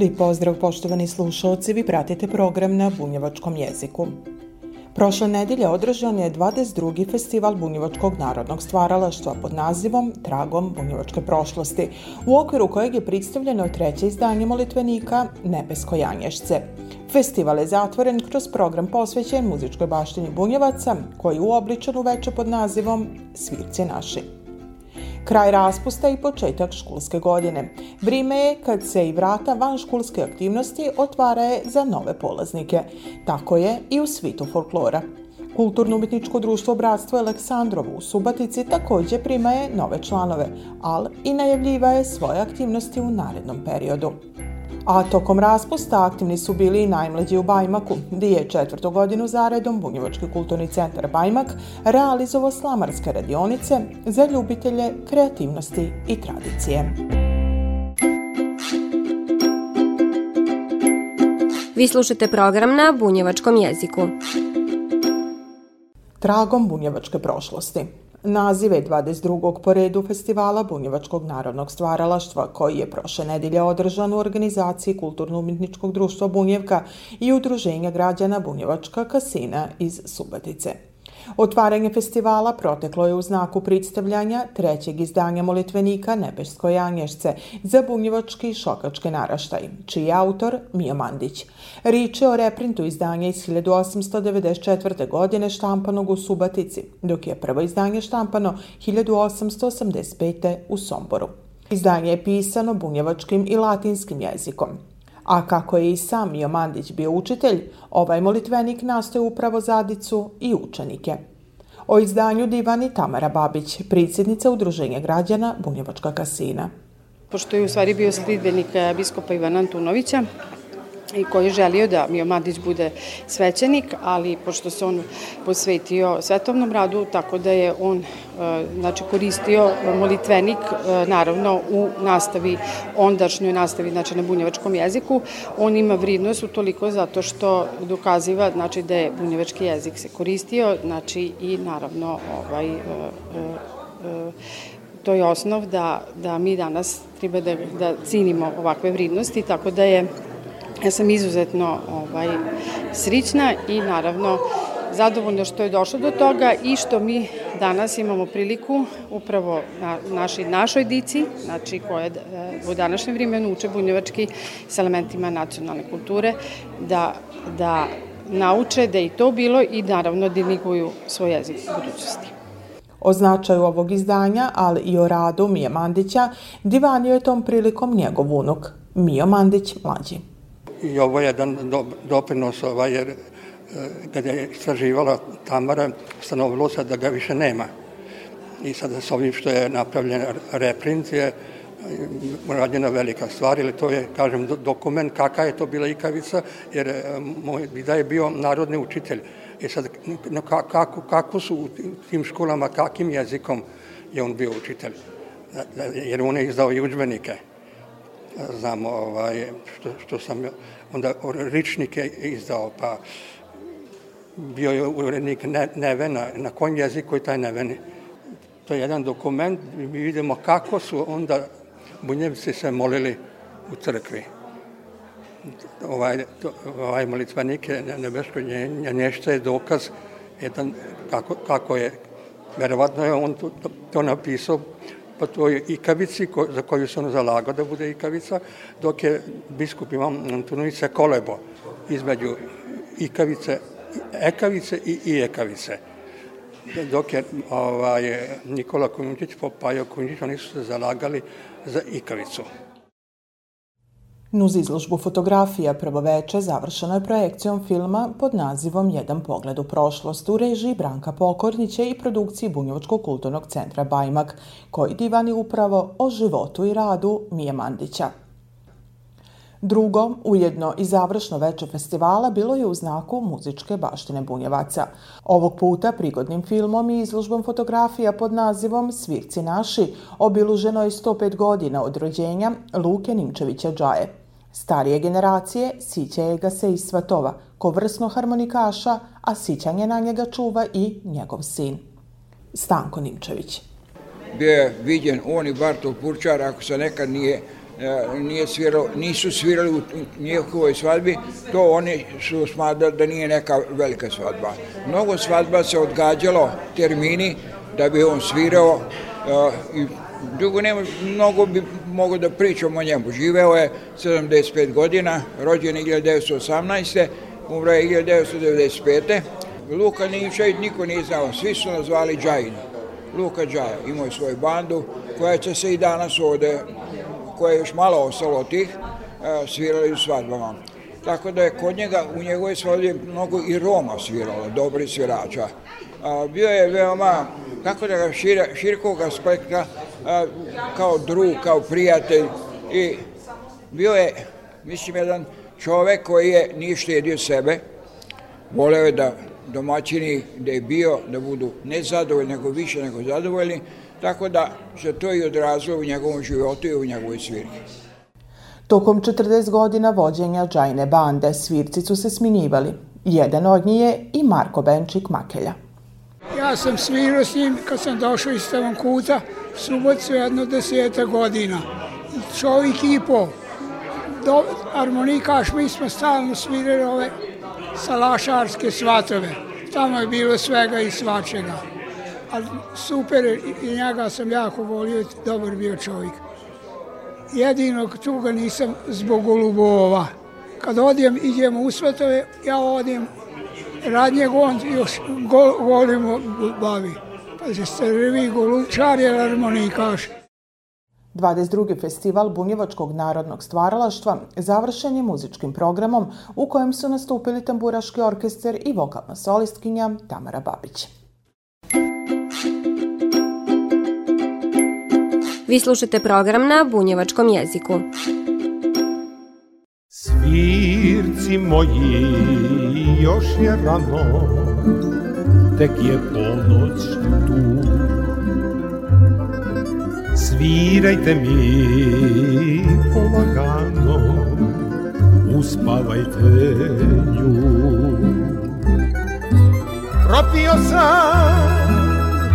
Lijep pozdrav poštovani slušalci, vi pratite program na bunjevačkom jeziku. Prošle nedelje održan je 22. festival bunjevačkog narodnog stvaralaštva pod nazivom Tragom bunjevačke prošlosti, u okviru kojeg je predstavljeno treće izdanje molitvenika Nebesko Janješce. Festival je zatvoren kroz program posvećen muzičkoj baštini bunjevaca, koji uobličan u veče pod nazivom Svirci naši. Kraj raspusta i početak školske godine. Vrime je kad se i vrata van školske aktivnosti otvaraju za nove polaznike. Tako je i u svitu folklora. Kulturno-umetničko društvo Bratstvo Aleksandrovo u Subatici takođe primaje nove članove, ali i najavljiva je svoje aktivnosti u narednom periodu. A tokom raspusta aktivni su bili i najmlađi u Bajmaku, gdje je četvrtu godinu zaredom Bunjevački kulturni centar Bajmak realizovao slamarske radionice za ljubitelje kreativnosti i tradicije. Vi slušate program na bunjevačkom jeziku. Tragom bunjevačke prošlosti. Naziv je 22. po redu festivala Bunjevačkog narodnog stvaralaštva, koji je prošle nedelje održan u organizaciji Kulturno-umjetničkog društva Bunjevka i Udruženja građana Bunjevačka kasina iz Subatice. Otvaranje festivala proteklo je u znaku predstavljanja trećeg izdanja molitvenika Nebesko Janješce za bunjevački šokačke naraštaj, čiji je autor Mio Mandić. Rič je o reprintu izdanja iz 1894. godine štampanog u Subatici, dok je prvo izdanje štampano 1885. u Somboru. Izdanje je pisano bunjevačkim i latinskim jezikom. A kako je i sam Mio Mandić bio učitelj, ovaj molitvenik nastoje upravo zadicu i učenike. O izdanju divani Tamara Babić, predsjednica Udruženja građana Bunjevačka kasina. Pošto je u stvari bio slidbenik biskopa Ivana Antunovića, i koji je želio da Mio Madić bude svećenik, ali pošto se on posvetio svetovnom radu, tako da je on e, znači, koristio molitvenik e, naravno u nastavi, ondašnjoj nastavi, znači na bunjevačkom jeziku. On ima vridnost u toliko zato što dokaziva znači, da je bunjevački jezik se koristio, znači i naravno ovaj, e, to je osnov da, da mi danas treba da, da cinimo ovakve vridnosti, tako da je Ja sam izuzetno ovaj, srićna i naravno zadovoljna što je došlo do toga i što mi danas imamo priliku upravo na našoj, našoj dici, znači koje e, u današnjem vremenu uče bunjevački s elementima nacionalne kulture, da, da nauče da je i to bilo i naravno da neguju svoj jezik u budućnosti. O značaju ovog izdanja, ali i o radu Mije Mandića, divanio je tom prilikom njegov unuk, Mio Mandić mlađi i ovo je jedan do, doprinos ovaj, jer e, kada je istraživala Tamara, stanovilo se da ga više nema. I sada s ovim što je napravljen reprint je rađena velika stvar, ili to je, kažem, dokument kaka je to bila ikavica, jer e, moj bida je bio narodni učitelj. I sad, kako, kako su u tim školama, kakim jezikom je on bio učitelj? Jer on je izdao i učbenike znam ovaj, što, što sam onda ričnike izdao, pa bio je urednik ne, Nevena, na kojem jeziku je taj Neveni. To je jedan dokument, mi vidimo kako su onda bunjevci se molili u crkvi. Ovaj, to, ovaj molitvanik je Nebeško nješće je dokaz jedan kako, kako je, verovatno je on to, to, to napisao po toj ikavici ko, za koju se on zalagao da bude ikavica, dok je biskup Ivan Antunović se kolebo između ikavice, ekavice i i ekavice. Dok je ovaj, Nikola Kunjić, Popajo Kunjić, oni su se zalagali za ikavicu. Nuz izložbu fotografija prvoveče završeno je projekcijom filma pod nazivom Jedan pogled u prošlost u režiji Branka Pokornića i produkciji Bunjevačkog kulturnog centra Bajmak, koji divani upravo o životu i radu Mije Mandića. Drugo, ujedno i završno veče festivala bilo je u znaku muzičke baštine Bunjevaca. Ovog puta prigodnim filmom i izložbom fotografija pod nazivom Svirci naši obiluženo je 105 godina od rođenja Luke Nimčevića Džaje. Starije generacije sićaje ga se iz Svatova, ko vrsno harmonikaša, a sićanje na njega čuva i njegov sin. Stanko Nimčević. Bio je viđen on i Bartol Purčar, ako se nekad nije E, nije svirao, nisu svirali u njihovoj svadbi, to oni su smatrali da nije neka velika svadba. Mnogo svadba se odgađalo termini da bi on svirao uh, i drugo nema, mnogo bi mogo da pričam o njemu. Živeo je 75 godina, rođen je 1918. Umro je 1995. Luka Ničaj niko nije znao, svi su nazvali Džajin. Luka Džaja imao je svoju bandu koja će se i danas ovde koje je još malo ostalo od tih, e, svirali u svadbama. Tako da je kod njega, u njegove svadbi mnogo i Roma sviralo, dobri svirača. Bio je veoma, kako da ga šira, širkog aspekta, kao drug, kao prijatelj i bio je, mislim, jedan čovek koji je nije štedio sebe, voleo je da domaćini gde je bio da budu ne zadovoljni, nego više nego zadovoljni, Tako da se to i odrazilo u njegovom životu i u njegovoj svirki. Tokom 40 godina vođenja Džajne bande svirci su se sminjivali. Jedan od njih je i Marko Benčik Makelja. Ja sam svirao s njim kad sam došao iz kuta, Suboticu jedno deseta godina. Čovjek i po. Do, harmonikaš, mi smo stalno svirali ove salašarske svatove. Tamo je bilo svega i svačega ali super i njega sam jako volio, dobar bio čovjek. Jedino tu ga nisam zbog golubova. Kad odijem, idemo u svetove, ja odim radnjeg, on još gol, golimo bavi. Pa ste vi golučar je harmonikaš. 22. festival Bunjevačkog narodnog stvaralaštva završen je muzičkim programom u kojem su nastupili tamburaški orkester i vokalna solistkinja Tamara Babić. Vi slušate program na bunjevačkom jeziku. Svirci moji, još je rano, tek je ponoć tu. Svirajte mi polagano, uspavajte nju. Propio sam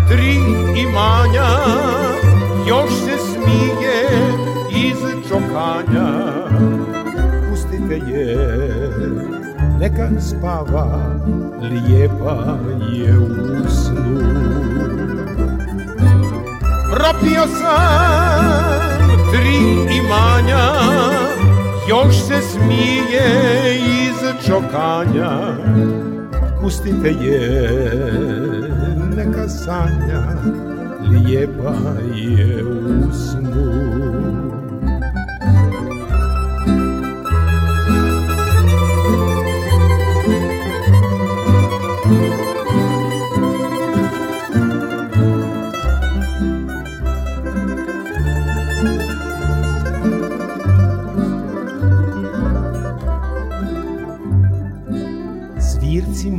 tri imanja, još se smije iz čokanja Pustite je, neka spava, lijepa je u snu Propio sam tri imanja, još se smije iz čokanja Pustite je, neka sanja, lijepa je u snu.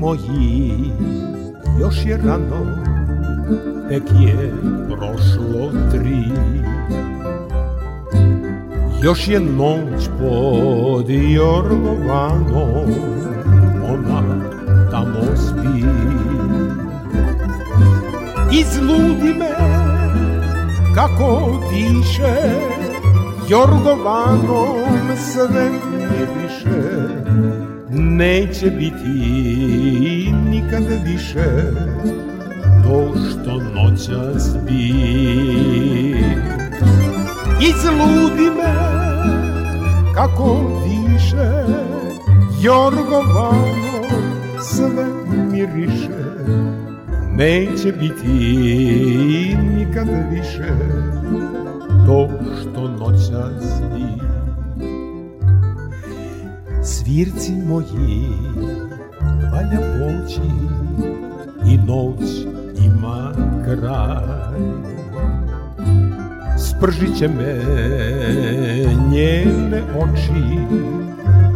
Moji, još je rano, tek je prošlo tri. Još je noć pod Jorgovanom Ona tamo spi. Izludi me kako diše Jorgovanom sve Neće biti nikad više to što noćas bi Izludi me kako diše Jorgovano sve miriše. Neće biti nikad više To što noćas bi Svirci moji valja poći i noć ima kraj. Spržit će me njene oči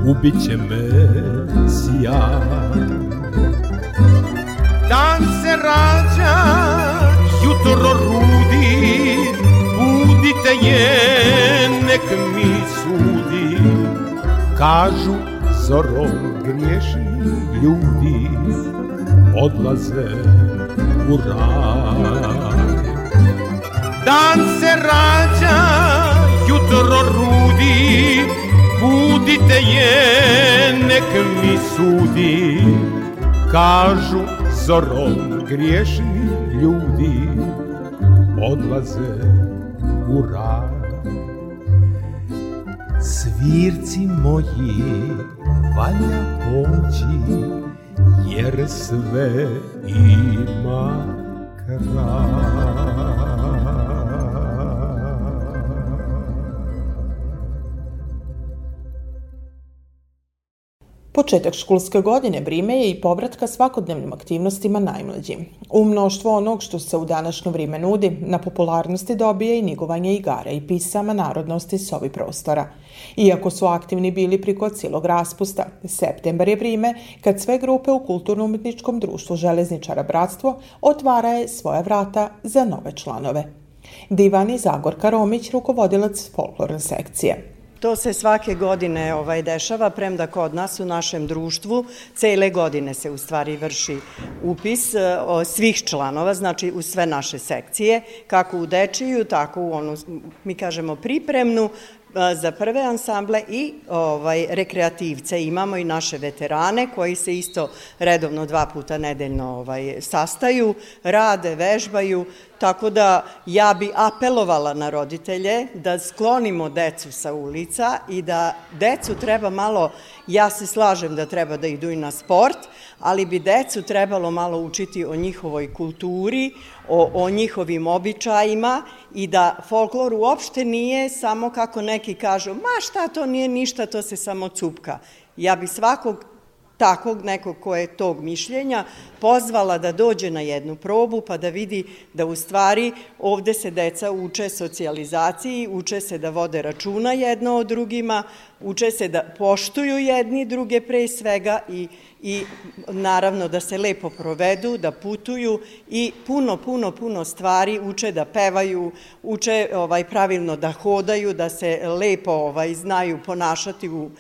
Ubit će me sjan Dan se rađa, jutro rudi Budite je, nek mi sudi. Kažu zorom griješni ljudi Odlaze u raj Dan se rađa, jutro rudi, budite je, nek mi sudi. Kažu zorom griješni ljudi, odlaze u raj. Svirci moji, valja poći, jer sve ima kraj. Početak školske godine brime je i povratka svakodnevnim aktivnostima najmlađi. U mnoštvo onog što se u današnjo vrijeme nudi, na popularnosti dobije i nigovanje igara i pisama narodnosti s ovi prostora. Iako su aktivni bili priko cijelog raspusta, septembar je vrijeme kad sve grupe u Kulturno-umetničkom društvu Železničara Bratstvo otvara je svoja vrata za nove članove. Divani Zagorka Romić, rukovodilac folklorne sekcije. To se svake godine ovaj dešava, premda kod nas u našem društvu cele godine se u stvari vrši upis e, svih članova, znači u sve naše sekcije, kako u dečiju, tako u onu, mi kažemo pripremnu, za prve ansamble i ovaj, rekreativce. Imamo i naše veterane koji se isto redovno dva puta nedeljno ovaj, sastaju, rade, vežbaju, tako da ja bi apelovala na roditelje da sklonimo decu sa ulica i da decu treba malo, ja se slažem da treba da idu i na sport, ali bi decu trebalo malo učiti o njihovoj kulturi, o, o njihovim običajima i da folklor uopšte nije samo kako neki kažu, ma šta to nije ništa, to se samo cupka. Ja bi svakog takvog nekog ko je tog mišljenja pozvala da dođe na jednu probu pa da vidi da u stvari ovde se deca uče socijalizaciji, uče se da vode računa jedno o drugima, uče se da poštuju jedni druge pre svega i i naravno da se lepo provedu, da putuju i puno, puno, puno stvari uče da pevaju, uče ovaj, pravilno da hodaju, da se lepo ovaj, znaju ponašati u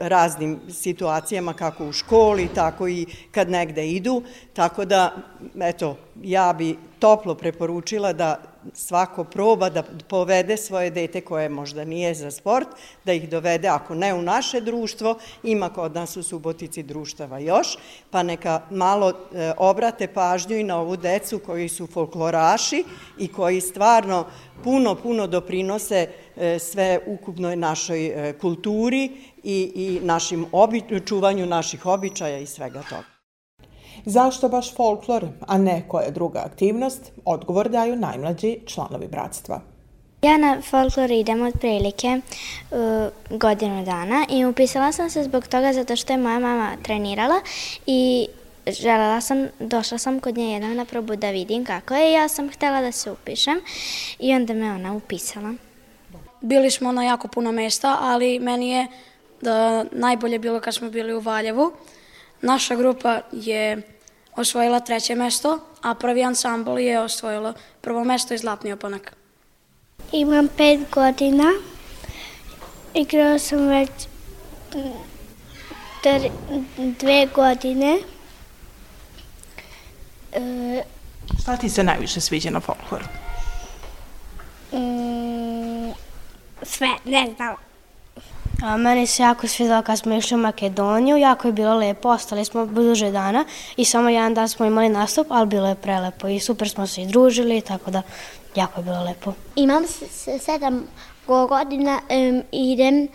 raznim situacijama, kako u školi, tako i kad negde idu. Tako da, eto, ja bi toplo preporučila da svako proba da povede svoje dete koje možda nije za sport, da ih dovede, ako ne u naše društvo, ima kod nas u Subotici društava još, pa neka malo e, obrate pažnju i na ovu decu koji su folkloraši i koji stvarno puno, puno doprinose e, sve ukupnoj našoj e, kulturi i, i našim obi, čuvanju naših običaja i svega toga. Zašto baš folklor, a ne koja druga aktivnost, odgovor daju najmlađi članovi bratstva. Ja na folklor idem od prilike uh, godinu dana i upisala sam se zbog toga zato što je moja mama trenirala i želela sam, došla sam kod nje jednom na probu da vidim kako je i ja sam htela da se upišem i onda me ona upisala. Bili smo na jako puno mesta, ali meni je da najbolje bilo kad smo bili u Valjevu. Naša grupa je osvojila treće mesto, a prvi ansambl je osvojilo prvo mesto i zlatni opanak. Imam pet godina. Igrao sam već tr, dve godine. E, Šta ti se najviše sviđa na folkloru? Mm, sve, ne znam. A meni se jako svidalo kad smo išli u Makedoniju, jako je bilo lepo, ostali smo duže dana i samo jedan dan smo imali nastup, ali bilo je prelepo i super smo se i družili, tako da jako je bilo lepo. Imam sedam godina, um, idem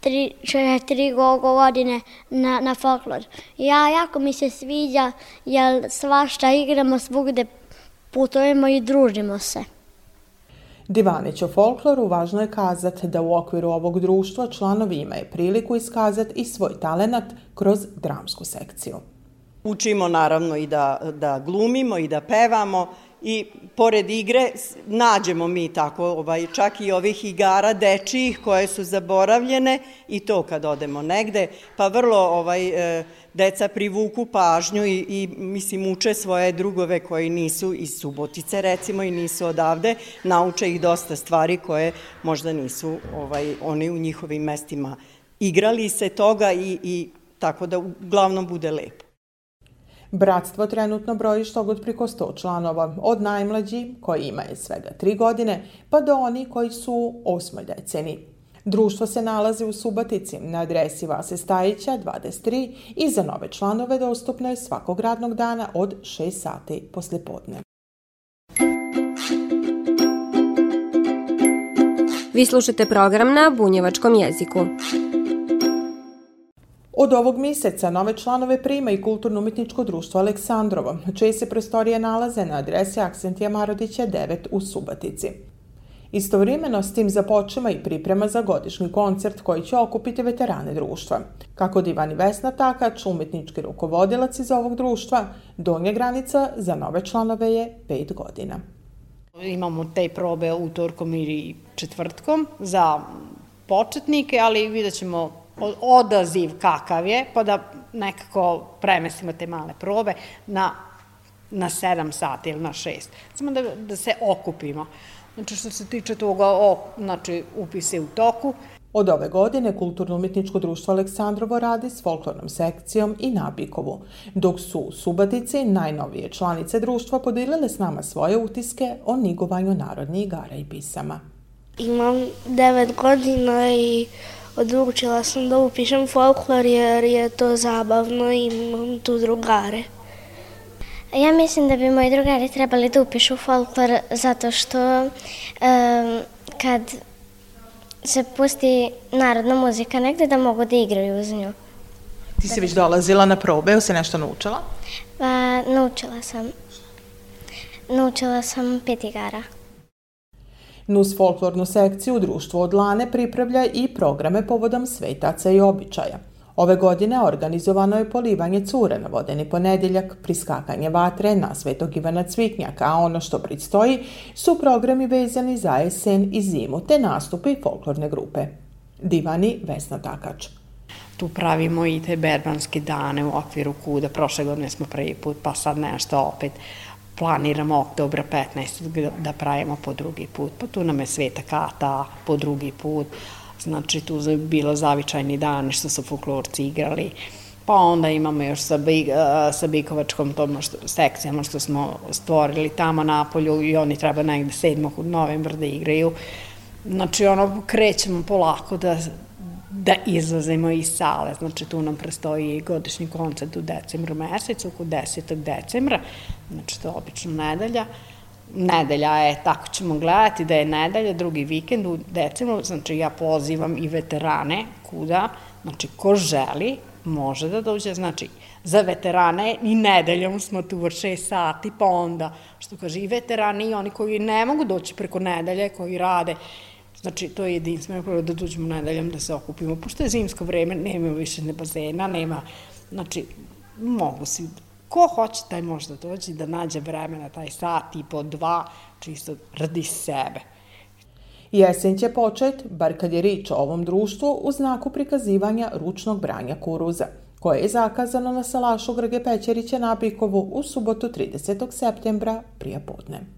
tri, četiri godine na, na folklor. Ja jako mi se sviđa, jer svašta igramo svugde, putujemo i družimo se. Divanić o folkloru važno je kazati da u okviru ovog društva članovi imaju priliku iskazati i svoj talenat kroz dramsku sekciju. Učimo naravno i da, da glumimo i da pevamo i pored igre nađemo mi tako ovaj, čak i ovih igara dečijih koje su zaboravljene i to kad odemo negde, pa vrlo ovaj, e, deca privuku pažnju i, i mislim uče svoje drugove koji nisu iz Subotice recimo i nisu odavde, nauče ih dosta stvari koje možda nisu ovaj, oni u njihovim mestima igrali se toga i, i tako da uglavnom bude lepo. Bratstvo trenutno broji što god priko 100 članova, od najmlađi, koji imaju svega 3 godine, pa do oni koji su u osmoj deceni. Društvo se nalazi u Subatici na adresi Vase Stajića 23 i za nove članove dostupno je svakog radnog dana od 6 sati poslijepodne. Vi slušate program na bunjevačkom jeziku. Od ovog mjeseca nove članove prima i Kulturno-umetničko društvo Aleksandrovo, čije se prostorije nalaze na adresi Aksentija Marodića 9 u Subatici. Istovremeno s tim započema i priprema za godišnji koncert koji će okupiti veterane društva. Kako divan i Vesna Takač, umetnički rukovodilac iz ovog društva, donja granica za nove članove je 5 godina. Imamo te probe utorkom ili četvrtkom za početnike, ali vidjet ćemo odaziv kakav je, pa da nekako premestimo te male probe na, na 7 sati ili na 6. Samo da, da se okupimo. Znači, što se tiče toga, o, znači, upise u toku. Od ove godine Kulturno-umetničko društvo Aleksandrovo radi s folklornom sekcijom i Nabikovu, dok su u Subatici najnovije članice društva podelile s nama svoje utiske o nigovanju narodnih igara i pisama. Imam 9 godina i odlučila sam da upišem folklor jer je to zabavno i imam tu drugare. Ja mislim da bi moji drugari trebali da upišu folklor zato što um, kad se pusti narodna muzika negde da mogu da igraju uz nju. Ti si već dolazila na probe, ili se nešto naučila? Pa, naučila sam. Naučila sam pet igara. Nus folklornu sekciju Društvo od Lane pripravlja i programe povodom svetaca i običaja. Ove godine organizovano je polivanje cure na vodeni ponedjeljak, priskakanje vatre na Svetog Ivana Cviknjaka, a ono što predstoji su programi vezani za jesen i zimu, te nastupi folklorne grupe. Divani Vesna Takač. Tu pravimo i te berbanske dane u okviru kuda. Prošle godine smo prvi put, pa sad nešto opet planiramo oktobra 15. da pravimo po drugi put. Pa tu nam je Sveta Kata po drugi put. Znači tu je bilo zavičajni dan što su folklorci igrali. Pa onda imamo još sa, sa Bikovačkom tom što, sekcijama što smo stvorili tamo na polju i oni treba negde 7. novembra da igraju. Znači ono krećemo polako da da izlazimo iz sale. Znači, tu nam prestoji godišnji koncert u decembru mesecu, oko 10. decembra, znači to je obično nedelja. Nedelja je, tako ćemo gledati da je nedelja, drugi vikend u decembru, znači ja pozivam i veterane kuda, znači ko želi, može da dođe, znači za veterane i nedeljom smo tu od 6 sati, pa onda, što kaže, i veterani i oni koji ne mogu doći preko nedelje, koji rade Znači, to je jedinstveno prvo da dođemo nedeljom da se okupimo. Pošto je zimsko vreme, nema više ne bazena, nema, znači, mogu si, ko hoće, taj može da dođe da nađe vremena, taj sat i po dva, čisto radi sebe. Jesen će počet, bar kad je rič o ovom društvu, u znaku prikazivanja ručnog branja kuruza, koje je zakazano na salašu Grge Pećerića na Bikovu u subotu 30. septembra prije podne.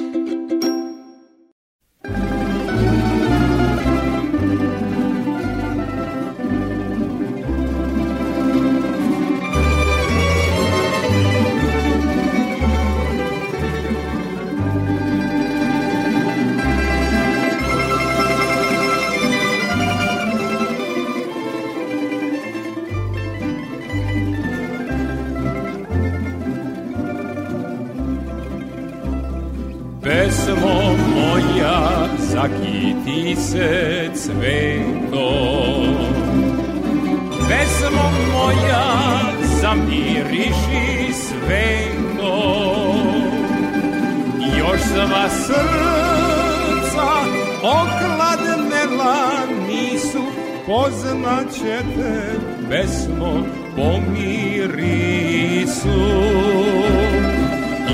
Pesmo moja zamiriši sveto Još sva srca okladnela nisu poznaćete pesmo po mirisu.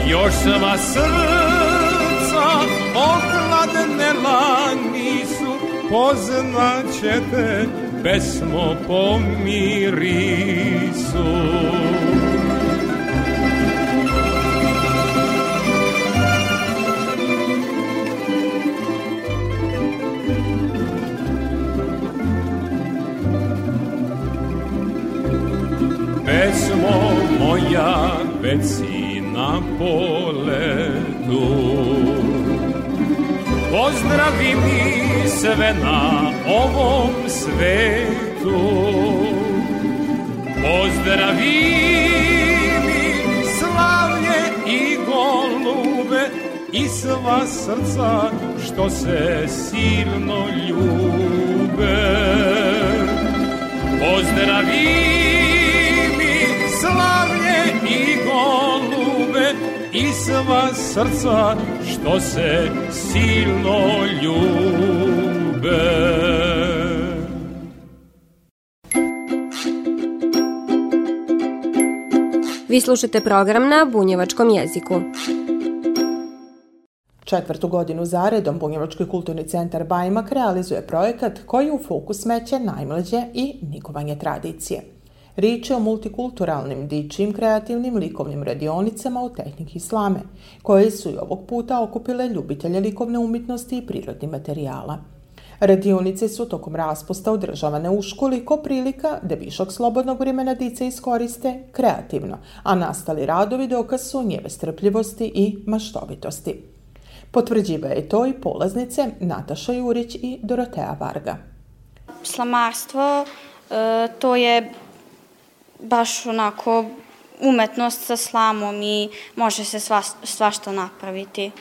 Još sva srca ohladnela nisu, poznaćete pesmo po mirisu. Pesmo moja već si na poletu Pozdravi mi sve na ovom svetu. Pozdravi mi slavlje i golube I sva srca što se silno ljube. Pozdravi mi slavlje i golube I sva srca što se silno ljube Vi slušate program na bunjevačkom jeziku. Četvrtu godinu zaredom Bunjevački kulturni centar Bajmak realizuje projekat koji u fokus meće najmlađe i nikovanje tradicije. Riječ je o multikulturalnim, dičijim, kreativnim likovnim radionicama u tehniki islame, koje su i ovog puta okupile ljubitelje likovne umjetnosti i prirodnih materijala. Radionice su tokom raspusta održavane u školi ko prilika da višak slobodnog vremena dice iskoriste kreativno, a nastali radovi dokaz su njeve strpljivosti i maštovitosti. Potvrđiva je to i polaznice Nataša Jurić i Dorotea Varga. Slamarstvo, e, to je baš onako umetnost sa slamom i može se sva, svašta napraviti.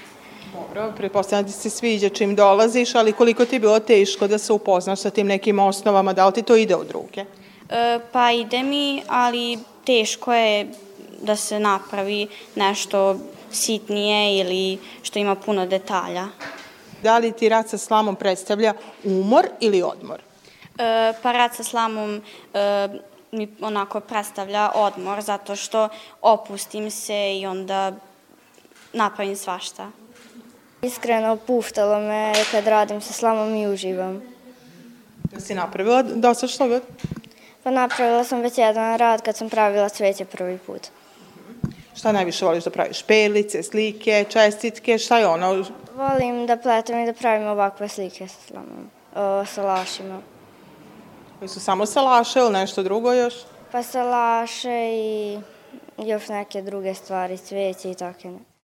Dobro, pretpostavljam da se sviđa čim dolaziš, ali koliko ti je bilo teško da se upoznaš sa tim nekim osnovama, da li ti to ide od ruke? E, pa ide mi, ali teško je da se napravi nešto sitnije ili što ima puno detalja. Da li ti rad sa slamom predstavlja umor ili odmor? E, pa rad sa slamom e, mi onako predstavlja odmor zato što opustim se i onda napravim svašta. Iskreno, puštalo me kad radim sa slamom i uživam. Da si napravila dosta što god? Pa napravila sam već jedan rad kad sam pravila cveće prvi put. Šta najviše voliš da praviš? Perlice, slike, čestitke, šta je ono? Volim da pletem i da pravim ovakve slike sa slamom, o, sa lašima. Koji su samo salaše ili nešto drugo još? Pa salaše i još neke druge stvari, cveće i tako ne.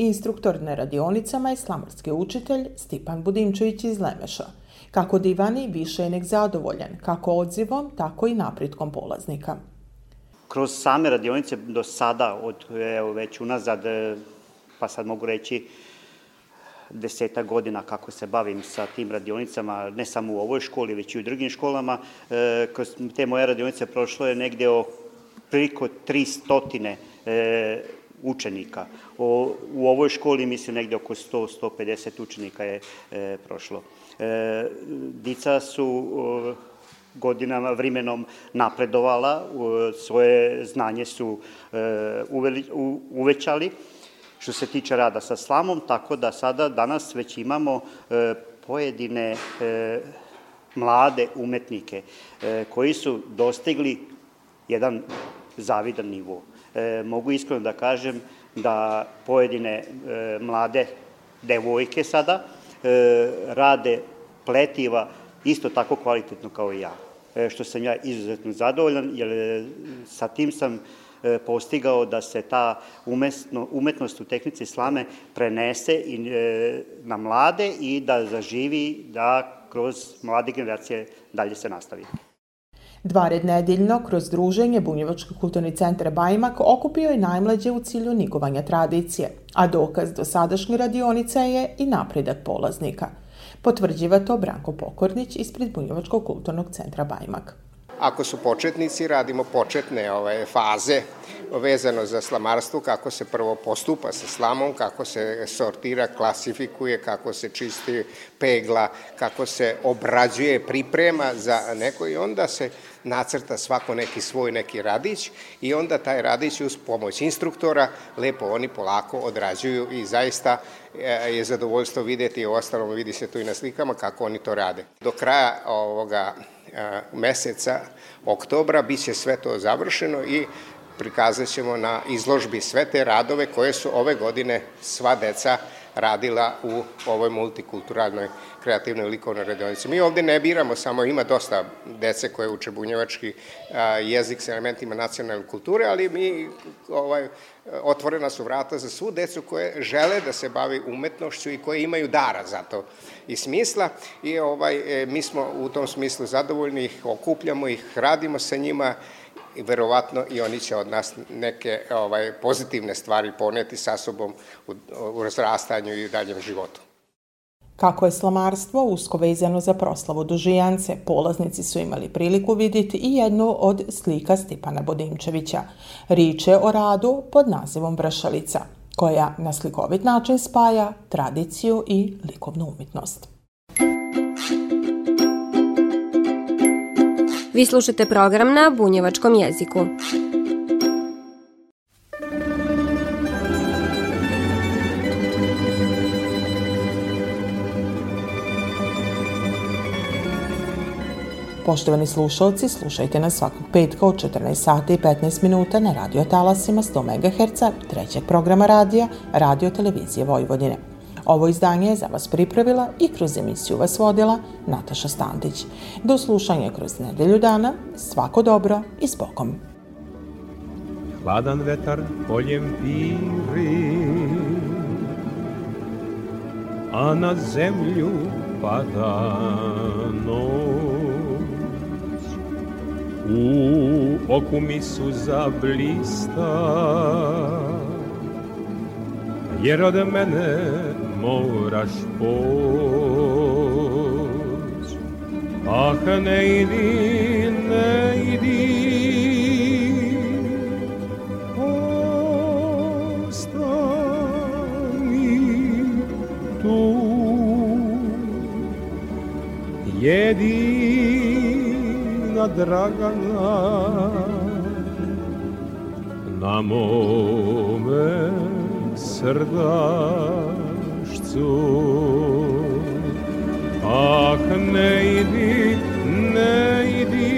Instruktor na radionicama je slamarski učitelj Stipan Budimčević iz Lemeša. Kako divani, više je nek zadovoljan, kako odzivom, tako i napritkom polaznika. Kroz same radionice do sada, od evo, već unazad, e, pa sad mogu reći, deseta godina kako se bavim sa tim radionicama, ne samo u ovoj školi, već i u drugim školama. E, kroz te moje radionice prošlo je negde o priko 300 e, učenika. O, u ovoj školi mislim negde oko 100-150 učenika je e, prošlo. E, dica su o, godinama, vrimenom napredovala, o, svoje znanje su e, uveli, u, uvećali što se tiče rada sa slamom, tako da sada danas već imamo e, pojedine e, mlade umetnike e, koji su dostigli jedan zavidan nivo. E, mogu iskreno da kažem da pojedine e, mlade devojke sada e, rade pletiva isto tako kvalitetno kao i ja. Što sam ja izuzetno zadovoljan, jer sa tim sam postigao da se ta umestno, umetnost u tehnici slame prenese i, na mlade i da zaživi da kroz mlade generacije dalje se nastavi. Dva red nedeljno, kroz druženje Bunjevački kulturni centar Bajmak okupio je najmlađe u cilju nigovanja tradicije, a dokaz do sadašnje radionice je i napredak polaznika. Potvrđiva to Branko Pokornić ispred Bunjevačkog kulturnog centra Bajmak. Ako su početnici, radimo početne ove faze vezano za slamarstvo, kako se prvo postupa sa slamom, kako se sortira, klasifikuje, kako se čisti pegla, kako se obrađuje, priprema za neko i onda se nacrta svako neki svoj neki radić i onda taj radić uz pomoć instruktora lepo oni polako odrađuju i zaista e, je zadovoljstvo videti, ostalom vidi se tu i na slikama kako oni to rade. Do kraja ovoga e, meseca oktobra biće sve to završeno i prikazat ćemo na izložbi sve te radove koje su ove godine sva deca radila u ovoj multikulturalnoj kreativnoj likovnoj radionici. Mi ovde ne biramo, samo ima dosta dece koje uče bunjevački jezik sa elementima nacionalne kulture, ali mi ovaj, otvorena su vrata za svu decu koje žele da se bavi umetnošću i koje imaju dara za to i smisla i ovaj, e, mi smo u tom smislu zadovoljni, ih okupljamo ih, radimo sa njima i verovatno i oni će od nas neke ovaj, pozitivne stvari poneti sa sobom u, u razrastanju i daljem životu. Kako je slamarstvo usko vezano za proslavu Dužijance, polaznici su imali priliku vidjeti i jednu od slika Stipana Bodimčevića. Rič je o radu pod nazivom Bršalica, koja na slikovit način spaja tradiciju i likovnu umjetnost. Vi slušate program na bunjevačkom jeziku. Poštovani slušalci, slušajte nas svakog petka u 14 sati i 15 minuta na radio talasima 100 MHz trećeg programa radija Radio Televizije Vojvodine. Ovo izdanje je za vas pripravila i kroz emisiju vas vodila Nataša Standić. Do slušanja kroz nedelju dana, svako dobro i s Bogom. Hladan vetar poljem piri, a na zemlju pada noć. U oku mi su zablista, jer od mene moraš poć. Ah, ne idi, ne idi, ostani tu. Jedina Dragana na mome srdaču srcu Ah, ne idi, ne idi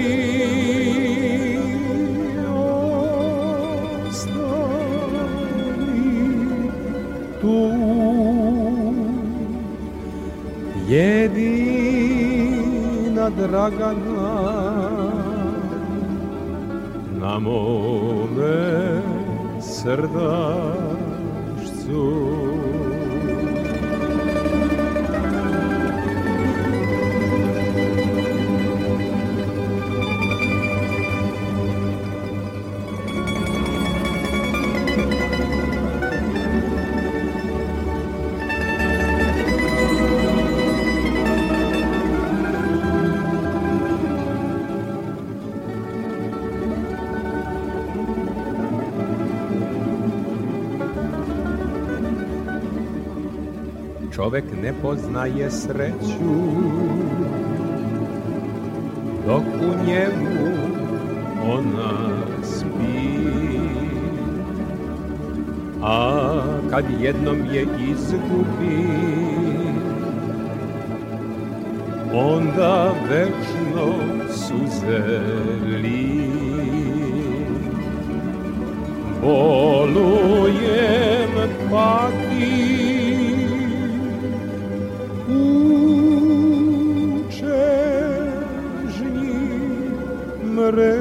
Ostani tu. Jedina Dragana Na mome srdačcu Čovek ne poznaje sreću. Dok u njemu ona spi. A kad jednom je izgubi Onda večno suze li Bolujem patim umre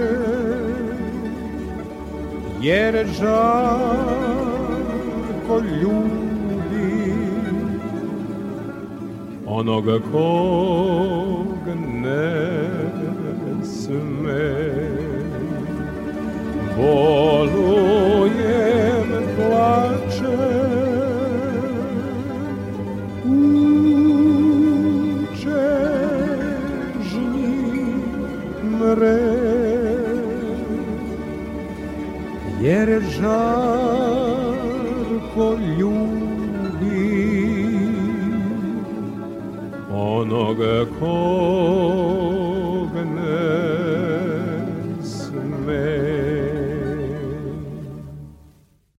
jer žarko ljubi onoga kog ne sme. Bolujem jer jarko ljubi onoga ko